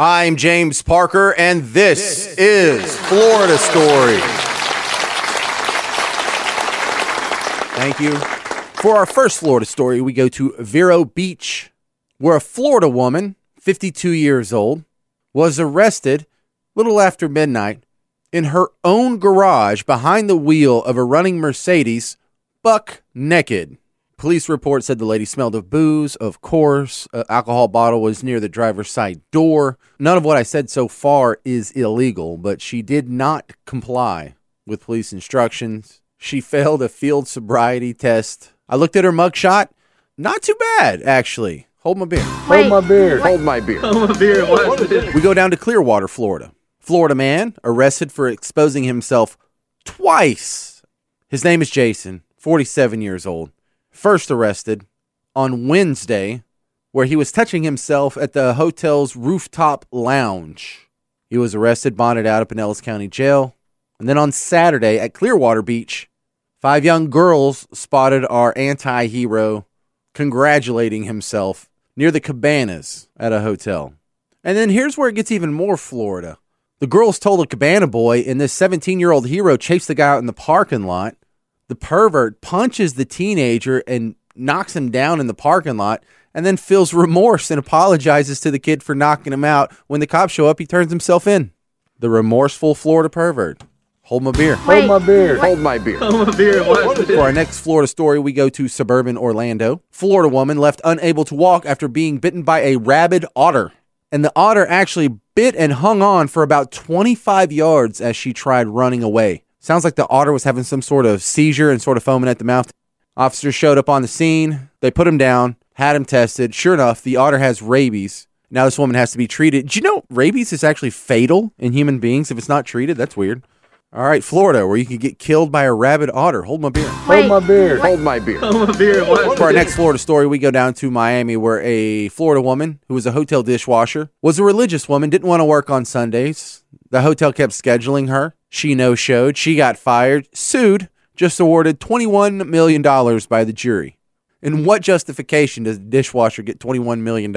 I'm James Parker, and this, is Florida Story. Thank you. For our first Florida story, we go to Vero Beach, where a Florida woman, 52 years old, was arrested little after midnight in her own garage behind the wheel of a running Mercedes, buck naked. Police report said the lady smelled of booze. Of course, an alcohol bottle was near the driver's side door. None of what I said so far is illegal, but she did not comply with police instructions. She failed a field sobriety test. I looked at her mugshot. Not too bad, actually. Hold my beer. Wait, Hold my beer. Hold my beer. Hold my beer. What? We go down to Clearwater, Florida. Florida man arrested for exposing himself twice. His name is Jason, 47 years old. First arrested on Wednesday, where he was touching himself at the hotel's rooftop lounge. He was arrested, bonded out at Pinellas County Jail. And then on Saturday at Clearwater Beach, five young girls spotted our anti hero congratulating himself near the cabanas at a hotel. And then here's where it gets even more Florida. The girls told a cabana boy, and this 17 year old hero chased the guy out in the parking lot. The pervert punches the teenager and knocks him down in the parking lot, and then feels remorse and apologizes to the kid for knocking him out. When the cops show up, he turns himself in. The remorseful Florida pervert. Hold my beer. Hold my beer. Hold my beer. Hold my beer. What? For our next Florida story, we go to suburban Orlando. Florida woman left unable to walk after being bitten by a rabid otter. And the otter actually bit and hung on for about 25 yards as she tried running away. Sounds like the otter was having some sort of seizure and sort of foaming at the mouth. Officers showed up on the scene. They put him down, had him tested. Sure enough, the otter has rabies. Now this woman has to be treated. Did you know rabies is actually fatal in human beings if it's not treated? That's weird. All right, Florida, where you could get killed by a rabid otter. Hold my beer. Hold my beer. Hold my beer. Hold my beer. What? For our next Florida story, we go down to Miami, where a Florida woman who was a hotel dishwasher was a religious woman, didn't want to work on Sundays. The hotel kept scheduling her. She no showed. She got fired, sued, just awarded $21 million by the jury. In what justification does a dishwasher get $21 million?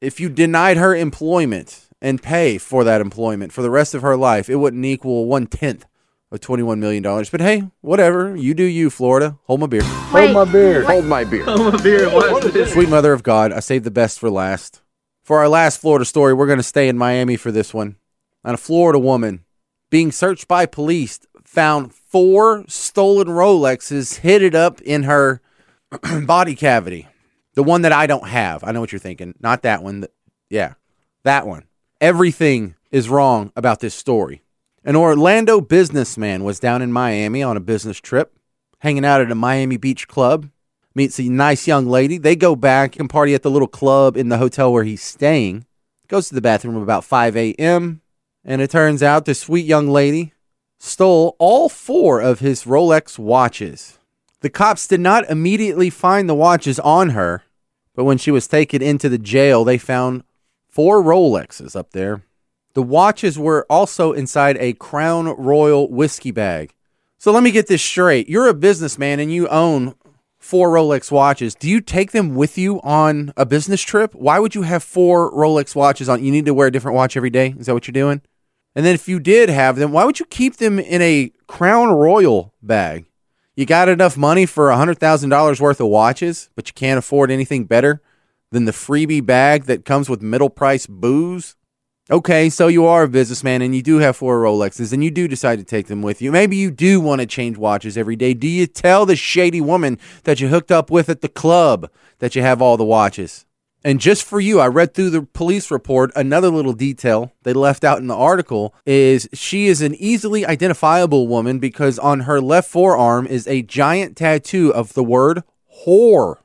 If you denied her employment and pay for that employment for the rest of her life, it wouldn't equal one tenth of $21 million. But hey, whatever. You do you, Florida. Hold my beer. Hold my beer. Hold my beer. Hold my beer. What? Sweet mother of God, I saved the best for last. For our last Florida story, we're going to stay in Miami for this one. And a Florida woman being searched by police found four stolen Rolexes hidden up in her body cavity. The one that I don't have. I know what you're thinking. Not that one. Yeah, that one. Everything is wrong about this story. An Orlando businessman was down in Miami on a business trip, hanging out at a Miami Beach club meets a nice young lady. They go back and party at the little club in the hotel where he's staying. Goes to the bathroom about 5 a.m. And it turns out this sweet young lady stole all four of his Rolex watches. The cops did not immediately find the watches on her, but when she was taken into the jail, they found four Rolexes up there. The watches were also inside a Crown Royal whiskey bag. So let me get this straight. You're a businessman and you own four Rolex watches. Do you take them with you on a business trip? Why would you have four Rolex watches on? You need to wear a different watch every day? Is that what you're doing? And then if you did have them, why would you keep them in a Crown Royal bag? You got enough money for a $100,000 worth of watches, but you can't afford anything better than the freebie bag that comes with middle price booze? Okay, so you are a businessman and you do have four Rolexes and you do decide to take them with you. Maybe you do want to change watches every day. Do you tell the shady woman that you hooked up with at the club that you have all the watches? And just for you, I read through the police report. Another little detail they left out in the article is she is an easily identifiable woman because on her left forearm is a giant tattoo of the word whore.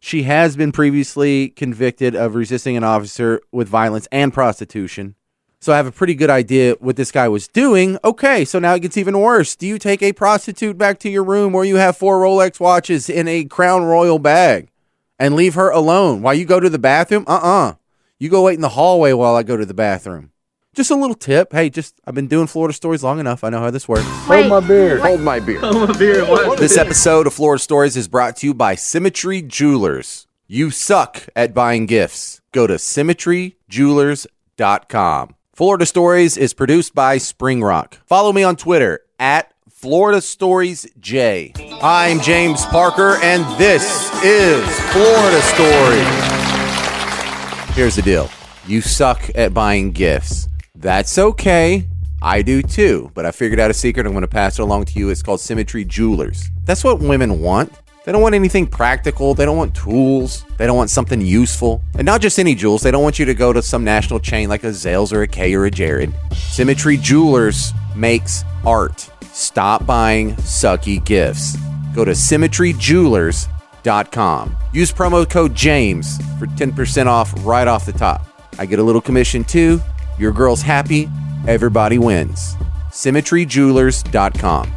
She has been previously convicted of resisting an officer with violence and prostitution. So I have a pretty good idea what this guy was doing. Okay, so now it gets even worse. Do you take a prostitute back to your room where you have four Rolex watches in a Crown Royal bag and leave her alone while you go to the bathroom? Uh uh You go wait in the hallway while I go to the bathroom. Just a little tip. Hey, just I've been doing Florida stories long enough. I know how this works. Hold my beer. Hold my beer. Hold my beer. What? This episode of Florida Stories is brought to you by Symmetry Jewelers. You suck at buying gifts. Go to symmetryjewelers.com. SymmetryJewelers.com. Florida Stories is produced by Spring Rock. Follow me on Twitter at Florida Stories J. I'm James Parker, and this is Florida Stories. Here's the deal you suck at buying gifts. That's okay. I do too, but I figured out a secret. I'm going to pass it along to you. It's called Symmetry Jewelers. That's what women want. They don't want anything practical. They don't want tools. They don't want something useful. And not just any jewels. They don't want you to go to some national chain like a Zales or a Kay or a Jared. Symmetry Jewelers makes art. Stop buying sucky gifts. Go to symmetryjewelers.com. Use promo code JAMES for 10% off right off the top. I get a little commission too. Your girl's happy. Everybody wins. Symmetryjewelers.com.